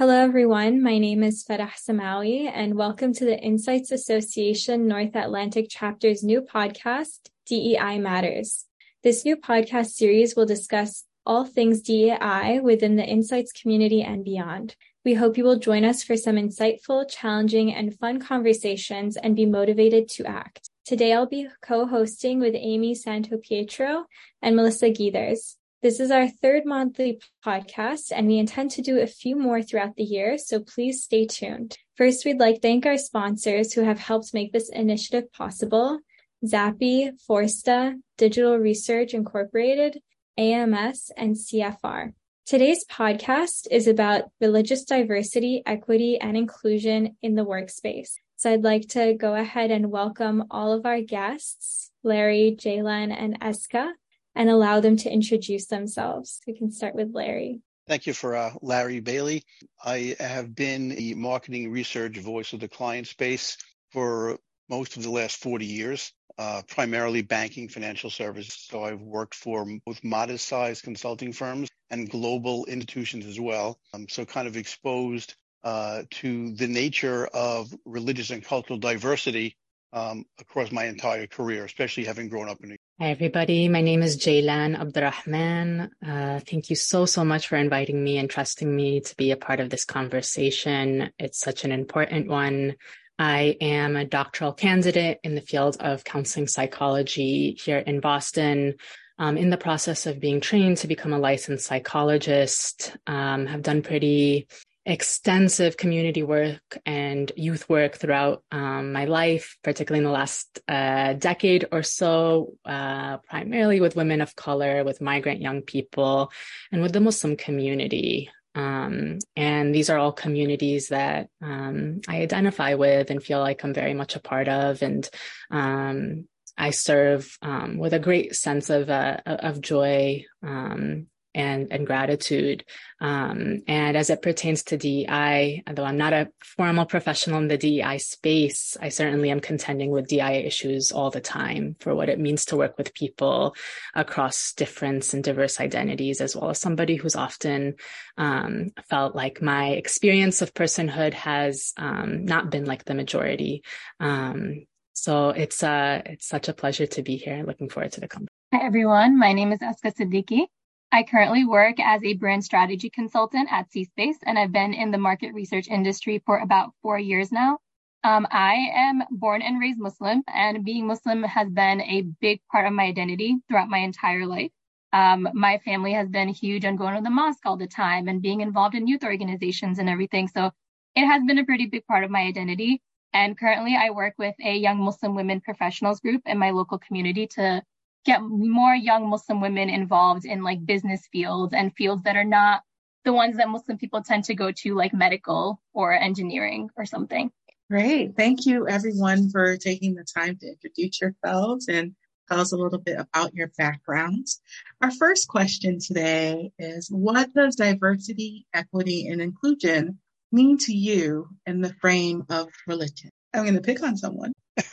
Hello, everyone. My name is Farah Samawi, and welcome to the Insights Association North Atlantic Chapter's new podcast, DEI Matters. This new podcast series will discuss all things DEI within the Insights community and beyond. We hope you will join us for some insightful, challenging, and fun conversations and be motivated to act. Today, I'll be co hosting with Amy Santopietro and Melissa Geethers. This is our third monthly podcast, and we intend to do a few more throughout the year, so please stay tuned. First, we'd like to thank our sponsors who have helped make this initiative possible Zappi, Forsta, Digital Research Incorporated, AMS, and CFR. Today's podcast is about religious diversity, equity, and inclusion in the workspace. So I'd like to go ahead and welcome all of our guests, Larry, Jaylan, and Eska and allow them to introduce themselves. We can start with Larry. Thank you for uh, Larry Bailey. I have been the marketing research voice of the client space for most of the last 40 years, uh, primarily banking, financial services. So I've worked for both modest sized consulting firms and global institutions as well. Um, so kind of exposed uh, to the nature of religious and cultural diversity um, across my entire career, especially having grown up in Hi, everybody. My name is Jaylan Abdurrahman. Uh, thank you so, so much for inviting me and trusting me to be a part of this conversation. It's such an important one. I am a doctoral candidate in the field of counseling psychology here in Boston. Um, in the process of being trained to become a licensed psychologist, um, have done pretty extensive community work and youth work throughout um, my life, particularly in the last uh, decade or so, uh, primarily with women of color, with migrant young people, and with the Muslim community. Um, and these are all communities that um, I identify with and feel like I'm very much a part of. And um, I serve um, with a great sense of uh, of joy um, and, and gratitude. Um, and as it pertains to DEI, although I'm not a formal professional in the DEI space, I certainly am contending with DEI issues all the time for what it means to work with people across difference and diverse identities, as well as somebody who's often um, felt like my experience of personhood has um, not been like the majority. Um, so it's uh, it's such a pleasure to be here. And looking forward to the conversation. Hi everyone, my name is Eska Siddiqui. I currently work as a brand strategy consultant at C-Space, and I've been in the market research industry for about four years now. Um, I am born and raised Muslim, and being Muslim has been a big part of my identity throughout my entire life. Um, my family has been huge on going to the mosque all the time and being involved in youth organizations and everything. So it has been a pretty big part of my identity. And currently, I work with a young Muslim women professionals group in my local community to get more young Muslim women involved in like business fields and fields that are not the ones that Muslim people tend to go to, like medical or engineering or something. Great. Thank you, everyone, for taking the time to introduce yourselves and tell us a little bit about your backgrounds. Our first question today is What does diversity, equity, and inclusion mean to you in the frame of religion? I'm going to pick on someone.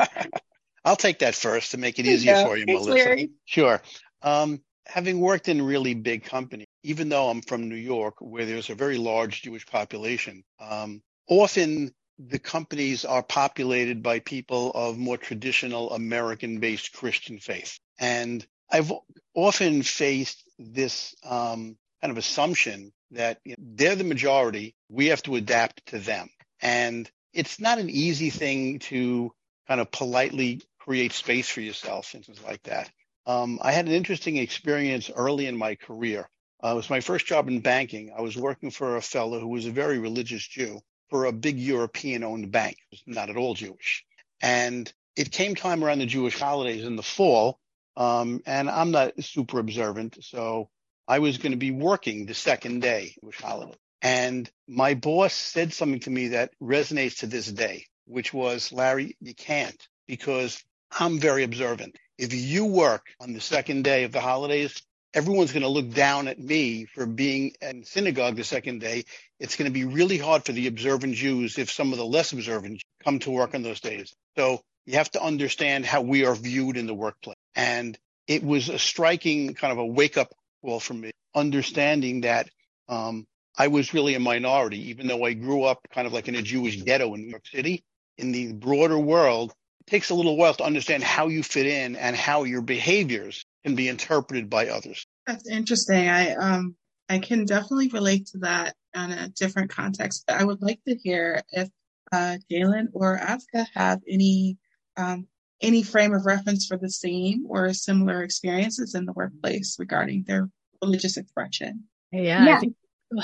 I'll take that first to make it easier yeah. for you, Melissa. Larry. Sure. Um, having worked in really big companies, even though I'm from New York, where there's a very large Jewish population, um, often the companies are populated by people of more traditional American based Christian faith. And I've often faced this um, kind of assumption that you know, they're the majority, we have to adapt to them. And it's not an easy thing to kind of politely create space for yourself and things like that. Um, I had an interesting experience early in my career. Uh, it was my first job in banking. I was working for a fellow who was a very religious Jew for a big European owned bank, It was not at all Jewish. And it came time around the Jewish holidays in the fall. Um, and I'm not super observant. So I was going to be working the second day, Jewish holiday. And my boss said something to me that resonates to this day, which was, Larry, you can't because I'm very observant. If you work on the second day of the holidays, everyone's going to look down at me for being in synagogue the second day. It's going to be really hard for the observant Jews if some of the less observant come to work on those days. So you have to understand how we are viewed in the workplace. And it was a striking kind of a wake up call for me, understanding that um, I was really a minority, even though I grew up kind of like in a Jewish ghetto in New York City. In the broader world, takes a little while to understand how you fit in and how your behaviors can be interpreted by others. That's interesting. I um I can definitely relate to that on a different context. But I would like to hear if uh, Jaylan or Eska have any um, any frame of reference for the same or similar experiences in the workplace regarding their religious expression. Yeah. yeah. Think-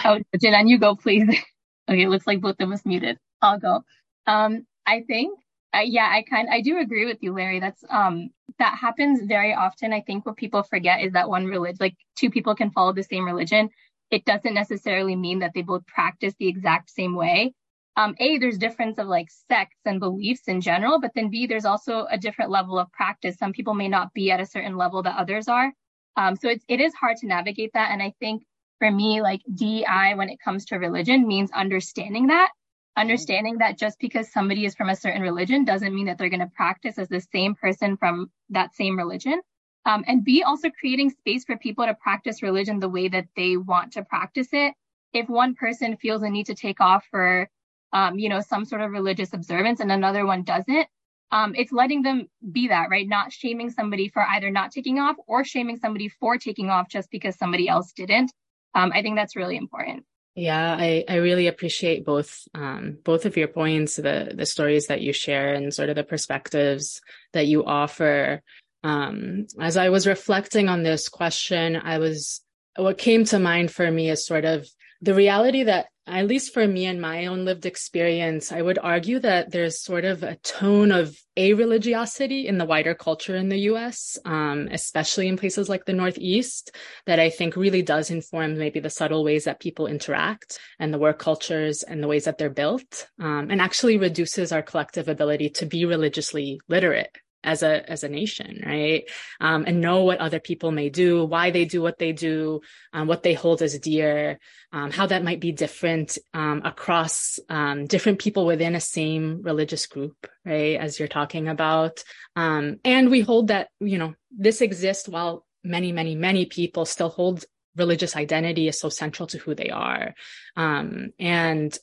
oh, Jaylan, you go, please. okay, it looks like both of us muted. I'll go. Um, I think yeah, I kind I do agree with you, Larry. That's um that happens very often. I think what people forget is that one religion, like two people can follow the same religion. It doesn't necessarily mean that they both practice the exact same way. Um, a, there's difference of like sects and beliefs in general, but then B, there's also a different level of practice. Some people may not be at a certain level that others are. Um, so it's it is hard to navigate that. And I think for me, like DEI when it comes to religion means understanding that understanding that just because somebody is from a certain religion doesn't mean that they're going to practice as the same person from that same religion. Um, and B, also creating space for people to practice religion the way that they want to practice it. If one person feels a need to take off for, um, you know, some sort of religious observance and another one doesn't, um, it's letting them be that, right? Not shaming somebody for either not taking off or shaming somebody for taking off just because somebody else didn't. Um, I think that's really important. Yeah, I, I really appreciate both um, both of your points, the the stories that you share, and sort of the perspectives that you offer. Um, as I was reflecting on this question, I was what came to mind for me is sort of the reality that at least for me and my own lived experience, I would argue that there's sort of a tone of a religiosity in the wider culture in the US, um, especially in places like the Northeast, that I think really does inform maybe the subtle ways that people interact and the work cultures and the ways that they're built, um, and actually reduces our collective ability to be religiously literate as a as a nation right? Um, and know what other people may do why they do what they do um, what they hold as dear um, how that might be different um, across um, different people within a same religious group right as you're talking about. Um, and we hold that you know this exists while many many many people still hold religious identity is so central to who they are. And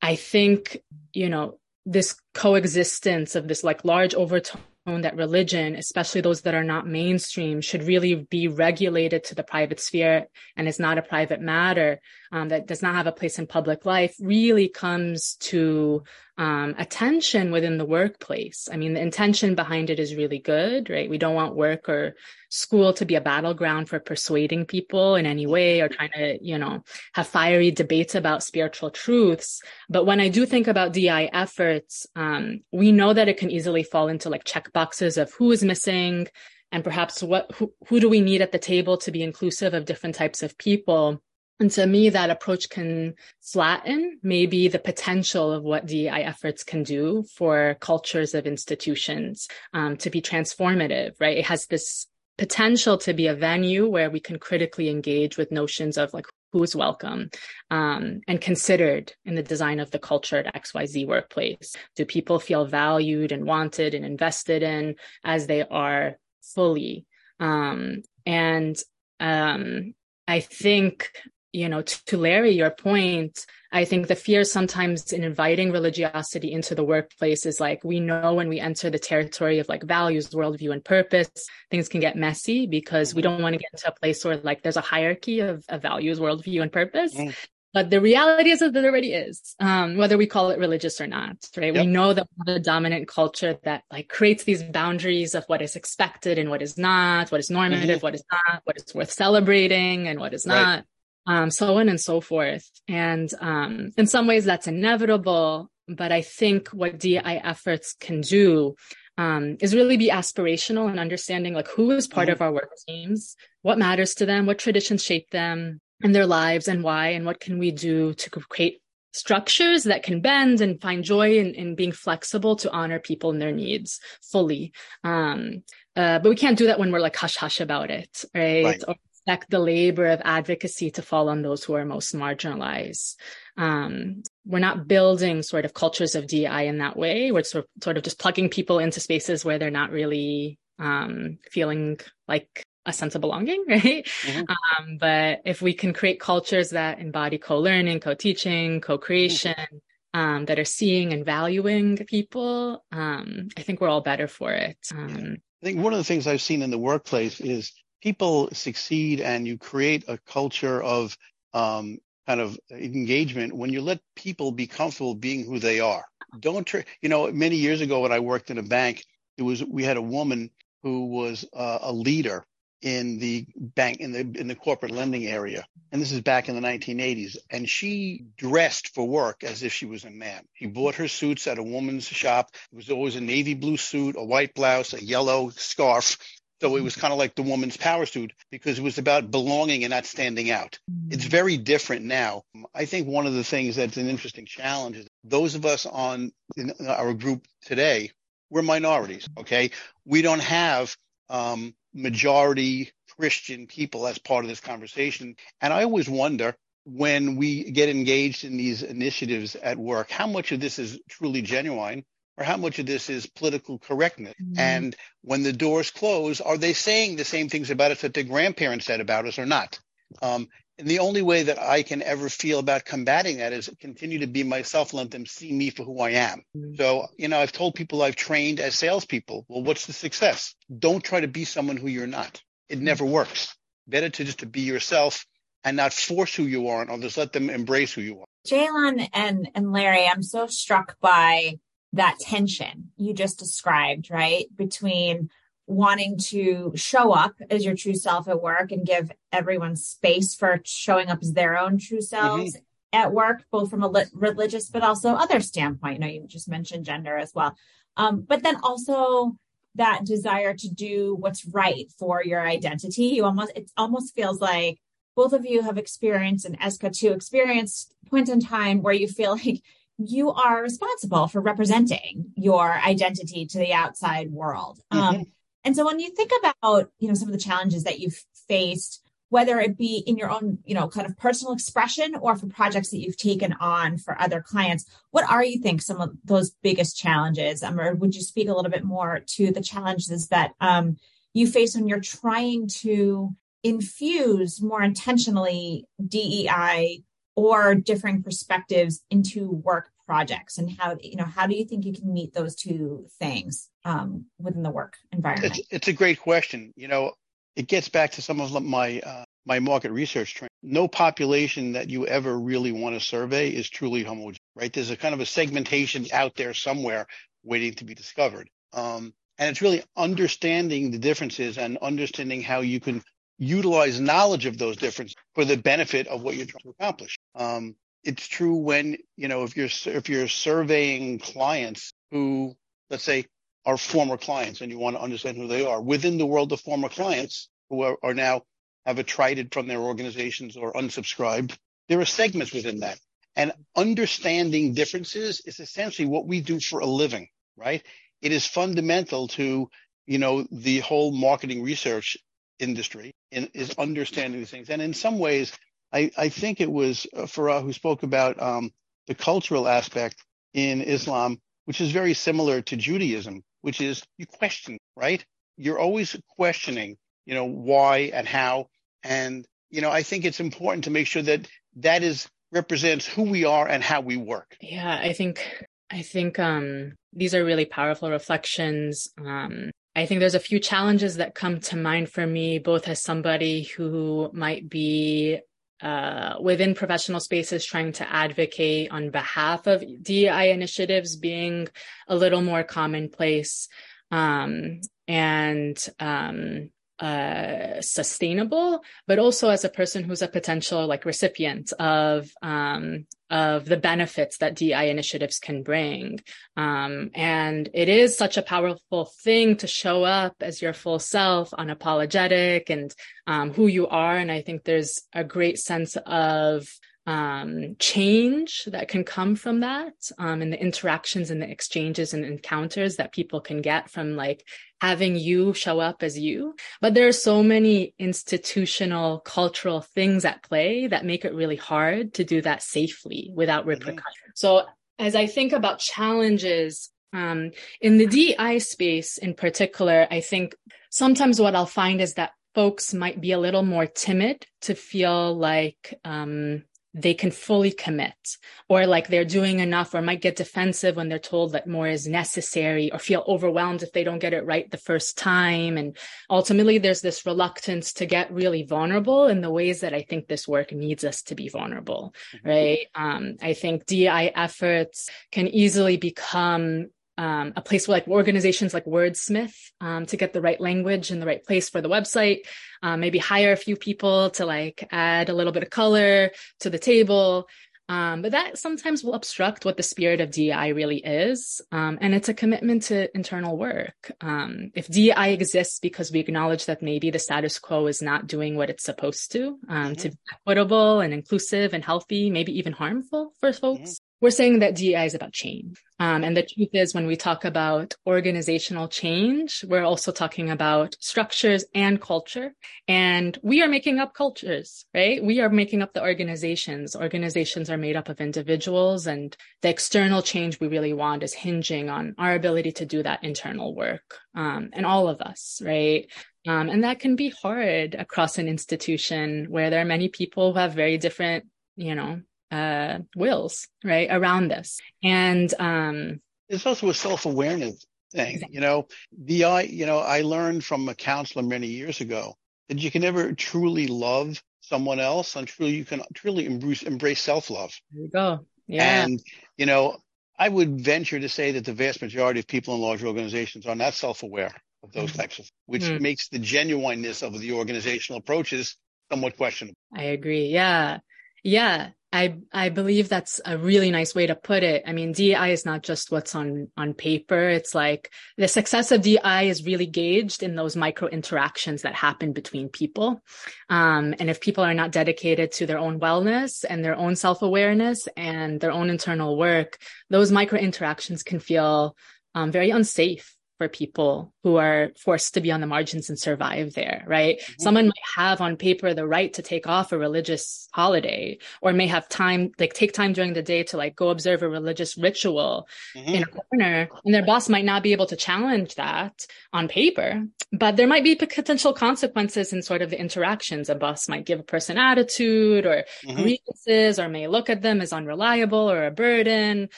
i think you know this coexistence of this like large overtone that religion, especially those that are not mainstream, should really be regulated to the private sphere and is not a private matter um, that does not have a place in public life, really comes to um, attention within the workplace. I mean, the intention behind it is really good, right? We don't want work or school to be a battleground for persuading people in any way or trying to, you know, have fiery debates about spiritual truths. But when I do think about DI efforts, um, we know that it can easily fall into like check boxes of who is missing and perhaps what who, who do we need at the table to be inclusive of different types of people and to me, that approach can flatten maybe the potential of what DEI efforts can do for cultures of institutions um, to be transformative, right? It has this potential to be a venue where we can critically engage with notions of like who is welcome um, and considered in the design of the culture at XYZ workplace. Do people feel valued and wanted and invested in as they are fully? Um, and um, I think you know, to, to Larry, your point, I think the fear sometimes in inviting religiosity into the workplace is like we know when we enter the territory of like values, worldview, and purpose, things can get messy because we mm-hmm. don't want to get into a place where like there's a hierarchy of, of values, worldview, and purpose. Mm. But the reality is that there already is, um, whether we call it religious or not, right? Yep. We know that the dominant culture that like creates these boundaries of what is expected and what is not, what is normative, mm-hmm. what is not, what is worth celebrating and what is not. Right um, so on and so forth. And um, in some ways, that's inevitable. But I think what DI efforts can do um, is really be aspirational and understanding like who is part mm-hmm. of our work teams, what matters to them, what traditions shape them and their lives, and why, and what can we do to create structures that can bend and find joy in, in being flexible to honor people and their needs fully. Um, uh, but we can't do that when we're like hush hush about it, right? right. Or expect the labor of advocacy to fall on those who are most marginalized. Um, we're not building sort of cultures of DI in that way. We're sort of, sort of just plugging people into spaces where they're not really um, feeling like a sense of belonging, right? Mm-hmm. Um, but if we can create cultures that embody co-learning, co-teaching, co-creation, mm-hmm. um, that are seeing and valuing people, um, I think we're all better for it. Um, I think one of the things I've seen in the workplace is people succeed and you create a culture of um, kind of engagement when you let people be comfortable being who they are. Don't, tr- you know, many years ago when I worked in a bank, it was we had a woman who was uh, a leader in the bank in the in the corporate lending area. And this is back in the 1980s and she dressed for work as if she was a man. She bought her suits at a woman's shop. It was always a navy blue suit a white blouse a yellow scarf so it was kind of like the woman's power suit because it was about belonging and not standing out. It's mm. very different now. I think one of the things that's an interesting challenge is those of us on in our group today, we're minorities. Okay. We don't have um, majority Christian people as part of this conversation. And I always wonder when we get engaged in these initiatives at work, how much of this is truly genuine or how much of this is political correctness? Mm-hmm. And when the doors close, are they saying the same things about us that their grandparents said about us or not? Um, and the only way that I can ever feel about combating that is continue to be myself, let them see me for who I am. Mm-hmm. So, you know, I've told people I've trained as salespeople, well, what's the success? Don't try to be someone who you're not. It never works. Better to just to be yourself and not force who you are on others. Let them embrace who you are. Jaylan and, and Larry, I'm so struck by that tension you just described, right? Between wanting to show up as your true self at work and give everyone space for showing up as their own true selves mm-hmm. at work, both from a li- religious but also other standpoint. You know, you just mentioned gender as well. Um, but then also that desire to do what's right for your identity. You almost, it almost feels like both of you have experienced and Eska too experienced point in time where you feel like you are responsible for representing your identity to the outside world. Mm-hmm. Um, and so when you think about, you know, some of the challenges that you've faced, whether it be in your own, you know, kind of personal expression or for projects that you've taken on for other clients, what are you think some of those biggest challenges? Um, or would you speak a little bit more to the challenges that um, you face when you're trying to infuse more intentionally DEI or differing perspectives into work projects and how you know how do you think you can meet those two things um, within the work environment? It's, it's, a great question. You know it gets back to some of my uh, my market research training. No population that you ever really want to survey is truly homogeneous right? There's a kind of a segmentation out there somewhere waiting to be discovered. Um, and it's really understanding the differences and understanding how you can utilize knowledge of those differences for the benefit of what you're trying to accomplish. Um, it's true when you know if you're if you're surveying clients who let's say are former clients and you want to understand who they are within the world of former clients who are, are now have attrited from their organizations or unsubscribed there are segments within that. And understanding differences is essentially what we do for a living right? It is fundamental to you know the whole marketing research industry in, is understanding these things and in some ways I, I think it was uh, Farah who spoke about um, the cultural aspect in Islam, which is very similar to Judaism, which is you question, right? You're always questioning, you know, why and how. And, you know, I think it's important to make sure that that is represents who we are and how we work. Yeah, I think I think um, these are really powerful reflections. Um, I think there's a few challenges that come to mind for me, both as somebody who might be uh, within professional spaces trying to advocate on behalf of DEI initiatives being a little more commonplace. Um, and um, uh, sustainable, but also as a person who's a potential like recipient of um, of the benefits that DI initiatives can bring. Um, and it is such a powerful thing to show up as your full self, unapologetic, and um, who you are. And I think there's a great sense of um, change that can come from that um, and the interactions and the exchanges and encounters that people can get from like having you show up as you. But there are so many institutional cultural things at play that make it really hard to do that safely without repercussion. Mm-hmm. So as I think about challenges um, in the di space in particular, I think sometimes what I'll find is that folks might be a little more timid to feel like um, they can fully commit or like they're doing enough or might get defensive when they're told that more is necessary or feel overwhelmed if they don't get it right the first time and ultimately there's this reluctance to get really vulnerable in the ways that i think this work needs us to be vulnerable mm-hmm. right um, i think di efforts can easily become um, a place where like organizations like Wordsmith um, to get the right language in the right place for the website. Um, maybe hire a few people to like add a little bit of color to the table. Um, but that sometimes will obstruct what the spirit of DEI really is. Um, and it's a commitment to internal work. Um, if DEI exists because we acknowledge that maybe the status quo is not doing what it's supposed to, mm-hmm. to be equitable and inclusive and healthy, maybe even harmful for folks, we're saying that DEI is about change. Um, and the truth is, when we talk about organizational change, we're also talking about structures and culture. And we are making up cultures, right? We are making up the organizations. Organizations are made up of individuals, and the external change we really want is hinging on our ability to do that internal work. Um, and all of us, right? Um, and that can be hard across an institution where there are many people who have very different, you know, uh, wills, right, around this. And um, it's also a self awareness thing. Exactly. You know, the I, you know, I learned from a counselor many years ago that you can never truly love someone else until you can truly embrace embrace self love. There you go. Yeah. And you know, I would venture to say that the vast majority of people in large organizations are not self aware of those mm-hmm. types of, which mm-hmm. makes the genuineness of the organizational approaches somewhat questionable. I agree. Yeah. Yeah. I I believe that's a really nice way to put it. I mean, DEI is not just what's on on paper. It's like the success of DEI is really gauged in those micro interactions that happen between people. Um, and if people are not dedicated to their own wellness and their own self awareness and their own internal work, those micro interactions can feel um, very unsafe for people who are forced to be on the margins and survive there, right? Mm-hmm. Someone might have on paper the right to take off a religious holiday or may have time, like take time during the day to like go observe a religious ritual mm-hmm. in a corner. And their boss might not be able to challenge that on paper, but there might be potential consequences in sort of the interactions. A boss might give a person attitude or mm-hmm. grievances or may look at them as unreliable or a burden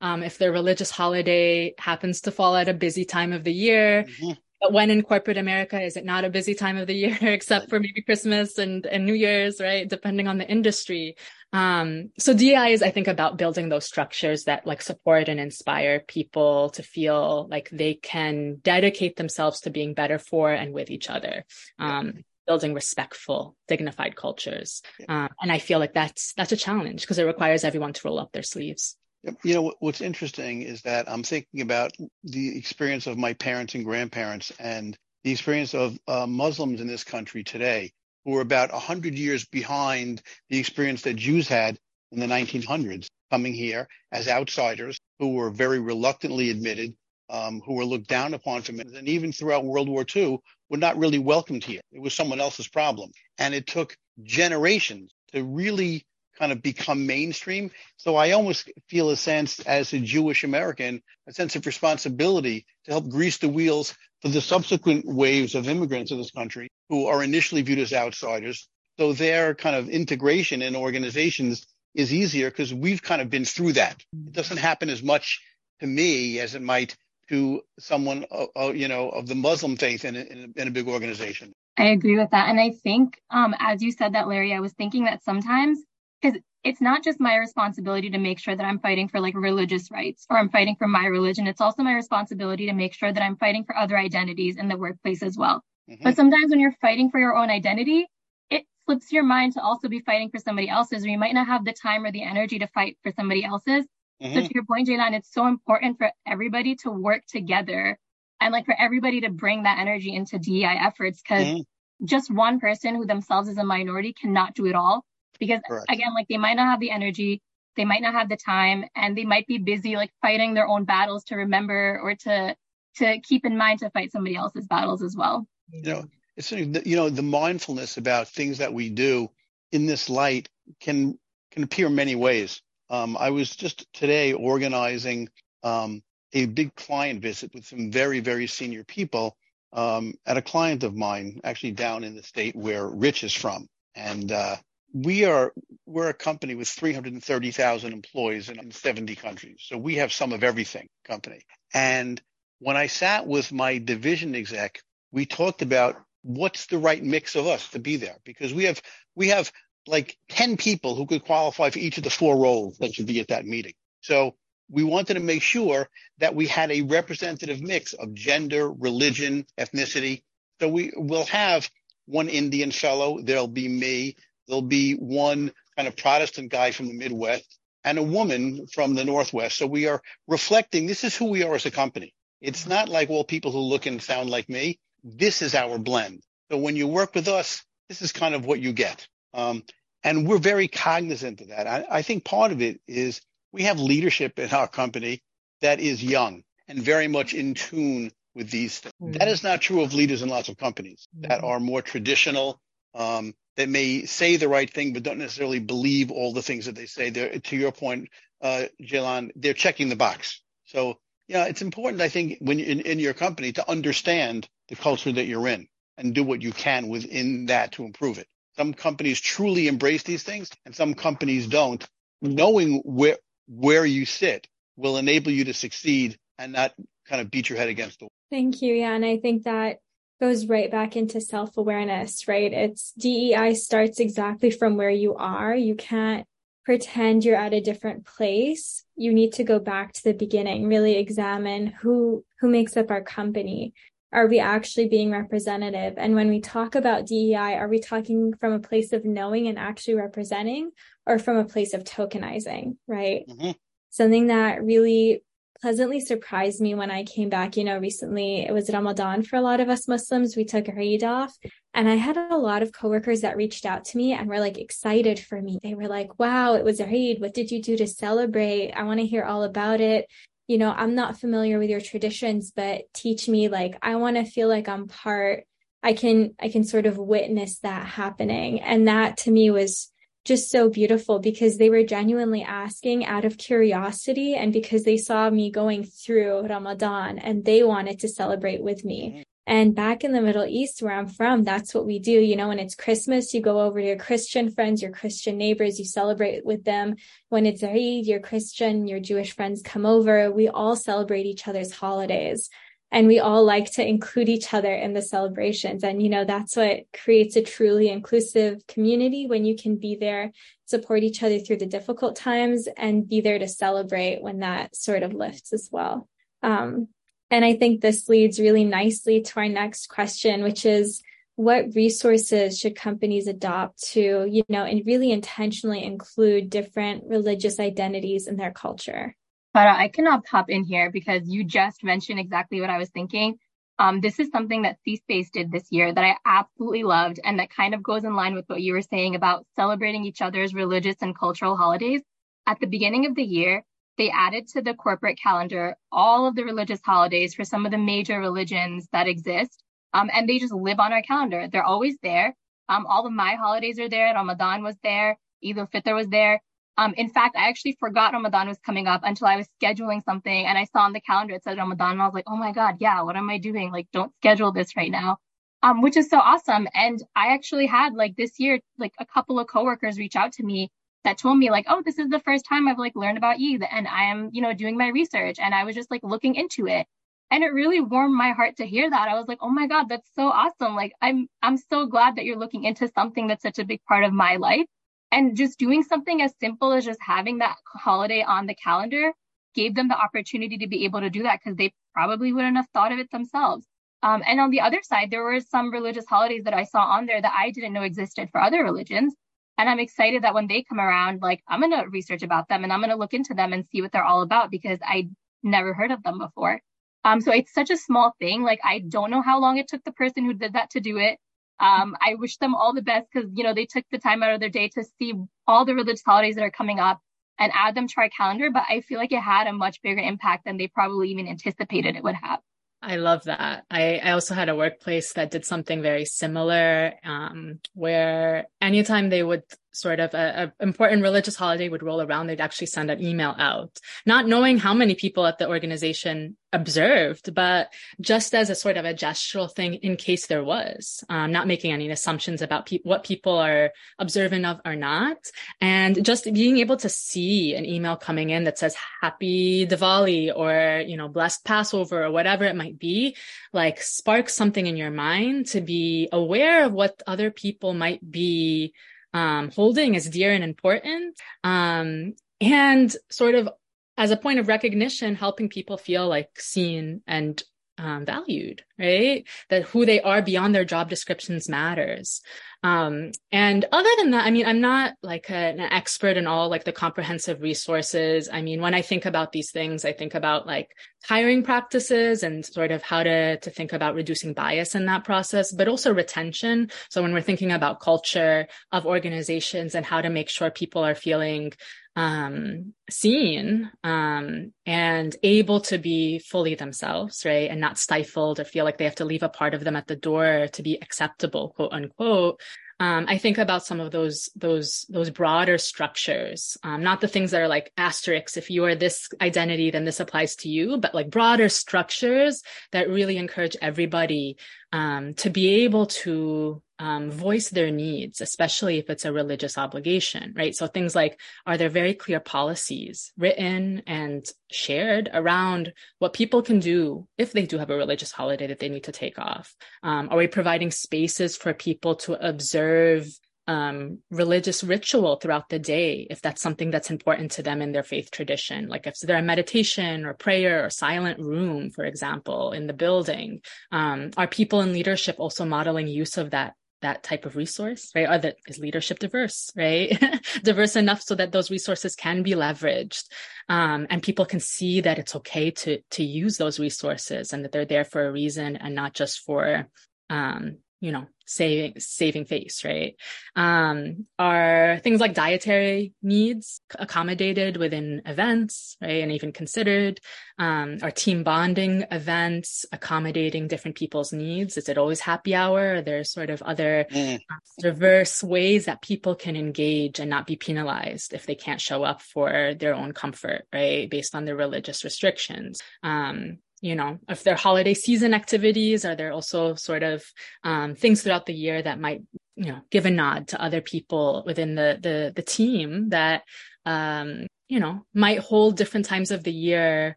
um, if their religious holiday happens to fall at a busy time of the year. Mm-hmm. But when in corporate America is it not a busy time of the year, except for maybe Christmas and, and New Year's, right? Depending on the industry. Um, so DEI is, I think, about building those structures that like support and inspire people to feel like they can dedicate themselves to being better for and with each other. Um, building respectful, dignified cultures. Um, and I feel like that's that's a challenge because it requires everyone to roll up their sleeves. You know, what's interesting is that I'm thinking about the experience of my parents and grandparents and the experience of uh, Muslims in this country today, who are about 100 years behind the experience that Jews had in the 1900s, coming here as outsiders who were very reluctantly admitted, um, who were looked down upon from it, and even throughout World War II were not really welcomed here. It was someone else's problem. And it took generations to really kind of become mainstream. So I almost feel a sense as a Jewish American, a sense of responsibility to help grease the wheels for the subsequent waves of immigrants in this country who are initially viewed as outsiders. So their kind of integration in organizations is easier because we've kind of been through that. It doesn't happen as much to me as it might to someone, uh, uh, you know, of the Muslim faith in a, in a, in a big organization. I agree with that. And I think, um, as you said that, Larry, I was thinking that sometimes because it's not just my responsibility to make sure that I'm fighting for like religious rights or I'm fighting for my religion. It's also my responsibility to make sure that I'm fighting for other identities in the workplace as well. Mm-hmm. But sometimes when you're fighting for your own identity, it flips your mind to also be fighting for somebody else's, or you might not have the time or the energy to fight for somebody else's. Mm-hmm. So to your point, Jaylan, it's so important for everybody to work together and like for everybody to bring that energy into DEI efforts because mm-hmm. just one person who themselves is a minority cannot do it all because Correct. again like they might not have the energy they might not have the time and they might be busy like fighting their own battles to remember or to to keep in mind to fight somebody else's battles as well you know it's you know the mindfulness about things that we do in this light can can appear many ways um, i was just today organizing um, a big client visit with some very very senior people um, at a client of mine, actually down in the state where Rich is from. And uh, we are we're a company with 330,000 employees in 70 countries. So we have some of everything company. And when I sat with my division exec, we talked about what's the right mix of us to be there because we have we have like 10 people who could qualify for each of the four roles that should be at that meeting. So we wanted to make sure that we had a representative mix of gender, religion, ethnicity. So we will have one Indian fellow, there'll be me, there'll be one kind of Protestant guy from the Midwest and a woman from the Northwest. So we are reflecting this is who we are as a company. It's not like all people who look and sound like me. This is our blend. So when you work with us, this is kind of what you get. Um, and we're very cognizant of that. I, I think part of it is we have leadership in our company that is young and very much in tune with these things. Mm-hmm. That is not true of leaders in lots of companies mm-hmm. that are more traditional, um, that may say the right thing, but don't necessarily believe all the things that they say. They're, to your point, uh, Jilan, they're checking the box. So, yeah, it's important, I think, when in, in your company to understand the culture that you're in and do what you can within that to improve it. Some companies truly embrace these things and some companies don't. Knowing where where you sit will enable you to succeed and not kind of beat your head against the wall. Thank you. Yeah. And I think that goes right back into self awareness, right? It's DEI starts exactly from where you are. You can't pretend you're at a different place. You need to go back to the beginning, really examine who, who makes up our company. Are we actually being representative? And when we talk about DEI, are we talking from a place of knowing and actually representing or from a place of tokenizing, right? Mm-hmm. Something that really pleasantly surprised me when I came back, you know, recently it was Ramadan for a lot of us Muslims. We took Eid off and I had a lot of coworkers that reached out to me and were like excited for me. They were like, wow, it was Eid. What did you do to celebrate? I want to hear all about it. You know, I'm not familiar with your traditions, but teach me like, I want to feel like I'm part. I can, I can sort of witness that happening. And that to me was just so beautiful because they were genuinely asking out of curiosity and because they saw me going through Ramadan and they wanted to celebrate with me. Mm-hmm. And back in the Middle East, where I'm from, that's what we do. You know, when it's Christmas, you go over to your Christian friends, your Christian neighbors, you celebrate with them. When it's Eid, your Christian, your Jewish friends come over. We all celebrate each other's holidays and we all like to include each other in the celebrations. And you know that's what creates a truly inclusive community when you can be there support each other through the difficult times and be there to celebrate when that sort of lifts as well. Um, and i think this leads really nicely to our next question which is what resources should companies adopt to you know and really intentionally include different religious identities in their culture but I cannot pop in here because you just mentioned exactly what I was thinking. Um, this is something that C-Space did this year that I absolutely loved and that kind of goes in line with what you were saying about celebrating each other's religious and cultural holidays. At the beginning of the year, they added to the corporate calendar all of the religious holidays for some of the major religions that exist. Um, and they just live on our calendar. They're always there. Um, all of my holidays are there. Ramadan was there. Eid al-Fitr was there. Um, in fact, I actually forgot Ramadan was coming up until I was scheduling something and I saw on the calendar it said Ramadan and I was like, oh my God, yeah, what am I doing? Like, don't schedule this right now. Um, which is so awesome. And I actually had like this year, like a couple of coworkers reach out to me that told me like, oh, this is the first time I've like learned about Eid and I am, you know, doing my research and I was just like looking into it. And it really warmed my heart to hear that. I was like, oh my God, that's so awesome. Like I'm I'm so glad that you're looking into something that's such a big part of my life and just doing something as simple as just having that holiday on the calendar gave them the opportunity to be able to do that because they probably wouldn't have thought of it themselves. Um, and on the other side, there were some religious holidays that I saw on there that I didn't know existed for other religions. And I'm excited that when they come around, like I'm going to research about them and I'm going to look into them and see what they're all about because I never heard of them before. Um, so it's such a small thing. Like I don't know how long it took the person who did that to do it. Um, I wish them all the best because, you know, they took the time out of their day to see all the religious holidays that are coming up and add them to our calendar. But I feel like it had a much bigger impact than they probably even anticipated it would have. I love that. I, I also had a workplace that did something very similar, um, where anytime they would sort of a, a, important religious holiday would roll around, they'd actually send an email out, not knowing how many people at the organization observed, but just as a sort of a gestural thing in case there was, um, not making any assumptions about pe- what people are observant of or not. And just being able to see an email coming in that says happy Diwali or, you know, blessed Passover or whatever it might be, like sparks something in your mind to be aware of what other people might be um, holding as dear and important. Um, and sort of as a point of recognition, helping people feel like seen and um, valued, right? That who they are beyond their job descriptions matters. Um, and other than that, I mean, I'm not like a, an expert in all like the comprehensive resources. I mean, when I think about these things, I think about like hiring practices and sort of how to, to think about reducing bias in that process, but also retention. So when we're thinking about culture of organizations and how to make sure people are feeling um, seen um, and able to be fully themselves, right? And not stifled or feel like they have to leave a part of them at the door to be acceptable, quote unquote. Um, I think about some of those those those broader structures, um, not the things that are like asterisks. If you are this identity, then this applies to you, but like broader structures that really encourage everybody um, to be able to um, voice their needs, especially if it's a religious obligation, right? So things like, are there very clear policies written and shared around what people can do if they do have a religious holiday that they need to take off? Um, are we providing spaces for people to observe um, religious ritual throughout the day, if that's something that's important to them in their faith tradition. Like if there a meditation or prayer or silent room, for example, in the building, um, are people in leadership also modeling use of that that type of resource, right? Or that is leadership diverse, right? diverse enough so that those resources can be leveraged. Um, and people can see that it's okay to, to use those resources and that they're there for a reason and not just for, um, you know, saving saving face, right? Um, are things like dietary needs accommodated within events, right, and even considered? Um, are team bonding events accommodating different people's needs? Is it always happy hour? Are there sort of other mm. diverse ways that people can engage and not be penalized if they can't show up for their own comfort, right, based on their religious restrictions? Um, you know, if there are holiday season activities, are there also sort of um, things throughout the year that might, you know, give a nod to other people within the the the team that um, you know might hold different times of the year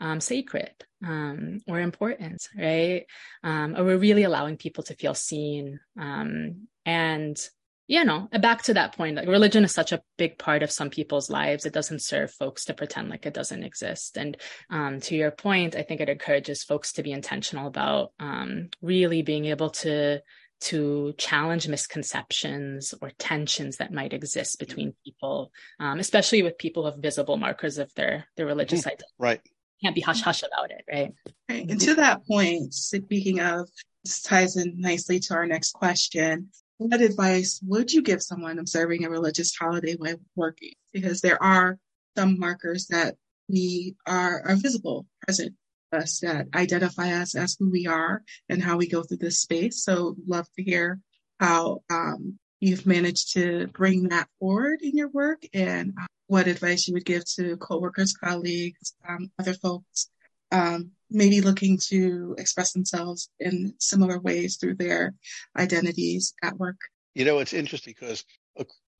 um, sacred um, or important, right? Um, are we really allowing people to feel seen um, and you know, back to that point, like religion is such a big part of some people's lives. It doesn't serve folks to pretend like it doesn't exist. And um, to your point, I think it encourages folks to be intentional about um, really being able to to challenge misconceptions or tensions that might exist between people, um, especially with people who have visible markers of their their religious mm-hmm. identity. Right. Can't be hush hush about it, right? Right. And to that point, speaking of this ties in nicely to our next question. What advice would you give someone observing a religious holiday while working? Because there are some markers that we are, are visible, present us, that identify us as who we are and how we go through this space. So, love to hear how um, you've managed to bring that forward in your work and uh, what advice you would give to coworkers, colleagues, um, other folks um, maybe looking to express themselves in similar ways through their identities at work. You know, it's interesting because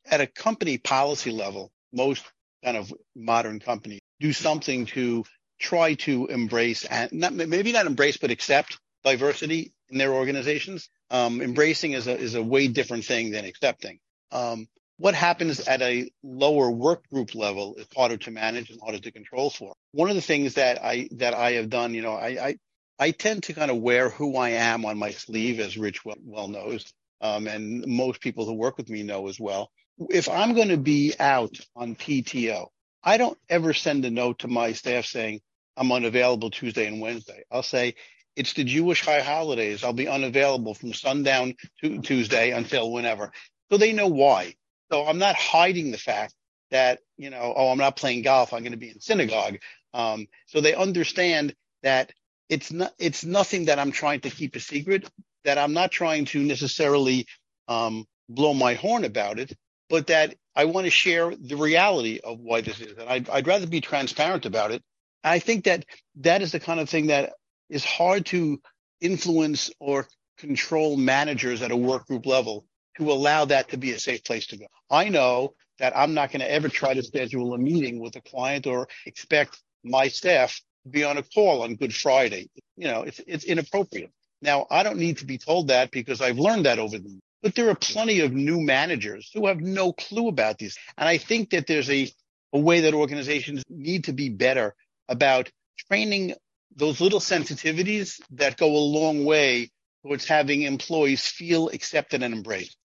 at a company policy level, most kind of modern companies do something to try to embrace and not, maybe not embrace, but accept diversity in their organizations. Um, embracing is a, is a way different thing than accepting. Um, what happens at a lower work group level is harder to manage and harder to control for. One of the things that I that I have done, you know, I I, I tend to kind of wear who I am on my sleeve, as Rich well, well knows, um, and most people who work with me know as well. If I'm going to be out on PTO, I don't ever send a note to my staff saying I'm unavailable Tuesday and Wednesday. I'll say it's the Jewish high holidays. I'll be unavailable from sundown to Tuesday until whenever. So they know why. So I'm not hiding the fact that, you know, oh, I'm not playing golf. I'm going to be in synagogue. Um, so they understand that it's not, it's nothing that I'm trying to keep a secret, that I'm not trying to necessarily um, blow my horn about it. but that I want to share the reality of why this is. And I'd, I'd rather be transparent about it. I think that that is the kind of thing that is hard to influence or control managers at a work group level to allow that to be a safe place to go. I know that I'm not going to ever try to schedule a meeting with a client or expect my staff to be on a call on Good Friday. You know, it's it's inappropriate. Now, I don't need to be told that because I've learned that over the years. But there are plenty of new managers who have no clue about these. And I think that there's a, a way that organizations need to be better about training those little sensitivities that go a long way towards having employees feel accepted and embraced.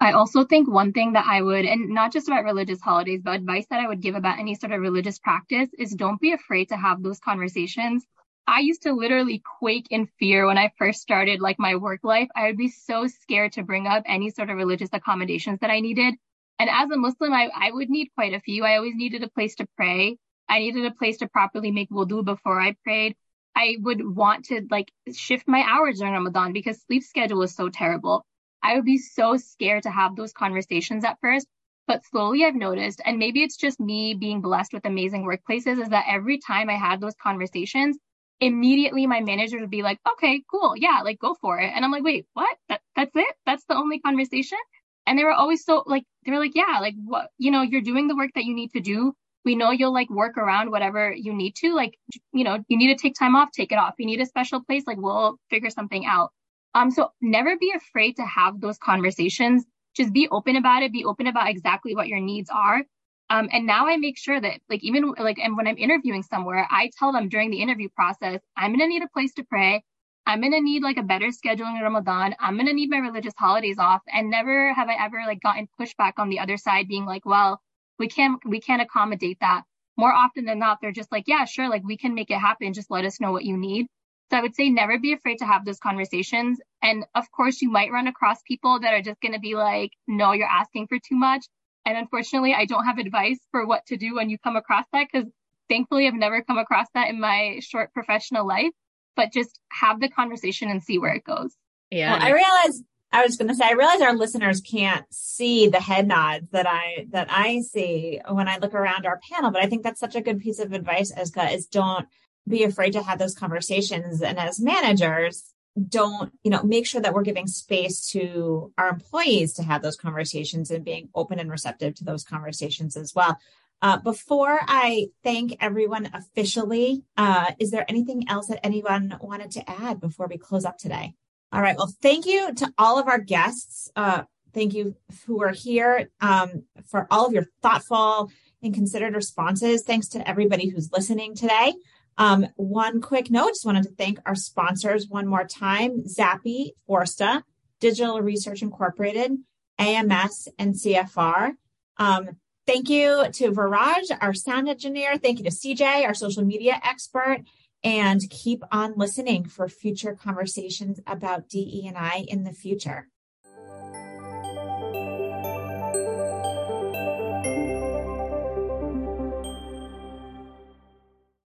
I also think one thing that I would, and not just about religious holidays, but advice that I would give about any sort of religious practice is don't be afraid to have those conversations. I used to literally quake in fear when I first started like my work life. I would be so scared to bring up any sort of religious accommodations that I needed. And as a Muslim, I, I would need quite a few. I always needed a place to pray. I needed a place to properly make wudu before I prayed. I would want to like shift my hours during Ramadan because sleep schedule was so terrible. I would be so scared to have those conversations at first. But slowly I've noticed, and maybe it's just me being blessed with amazing workplaces, is that every time I had those conversations, immediately my manager would be like, okay, cool. Yeah, like go for it. And I'm like, wait, what? That, that's it? That's the only conversation? And they were always so like, they were like, yeah, like what, you know, you're doing the work that you need to do. We know you'll like work around whatever you need to. Like, you know, you need to take time off, take it off. You need a special place, like we'll figure something out. Um, so never be afraid to have those conversations. Just be open about it. Be open about exactly what your needs are. Um, and now I make sure that like even like and when I'm interviewing somewhere, I tell them during the interview process, I'm gonna need a place to pray. I'm gonna need like a better schedule in Ramadan. I'm gonna need my religious holidays off. And never have I ever like gotten pushback on the other side being like, well, we can't we can't accommodate that. More often than not, they're just like, yeah, sure, like we can make it happen. Just let us know what you need. So I would say never be afraid to have those conversations. And of course, you might run across people that are just going to be like, no, you're asking for too much. And unfortunately, I don't have advice for what to do when you come across that because thankfully I've never come across that in my short professional life. But just have the conversation and see where it goes. Yeah. Well, I realize I was going to say, I realize our listeners can't see the head nods that I, that I see when I look around our panel, but I think that's such a good piece of advice, Eska, is don't be afraid to have those conversations. And as managers, don't, you know, make sure that we're giving space to our employees to have those conversations and being open and receptive to those conversations as well. Uh, before I thank everyone officially, uh, is there anything else that anyone wanted to add before we close up today? All right. Well, thank you to all of our guests. Uh, thank you who are here um, for all of your thoughtful and considered responses. Thanks to everybody who's listening today. Um, one quick note, just wanted to thank our sponsors one more time, Zappi, Forsta, Digital Research Incorporated, AMS, and CFR. Um, thank you to Viraj, our sound engineer. Thank you to CJ, our social media expert. And keep on listening for future conversations about DE&I in the future.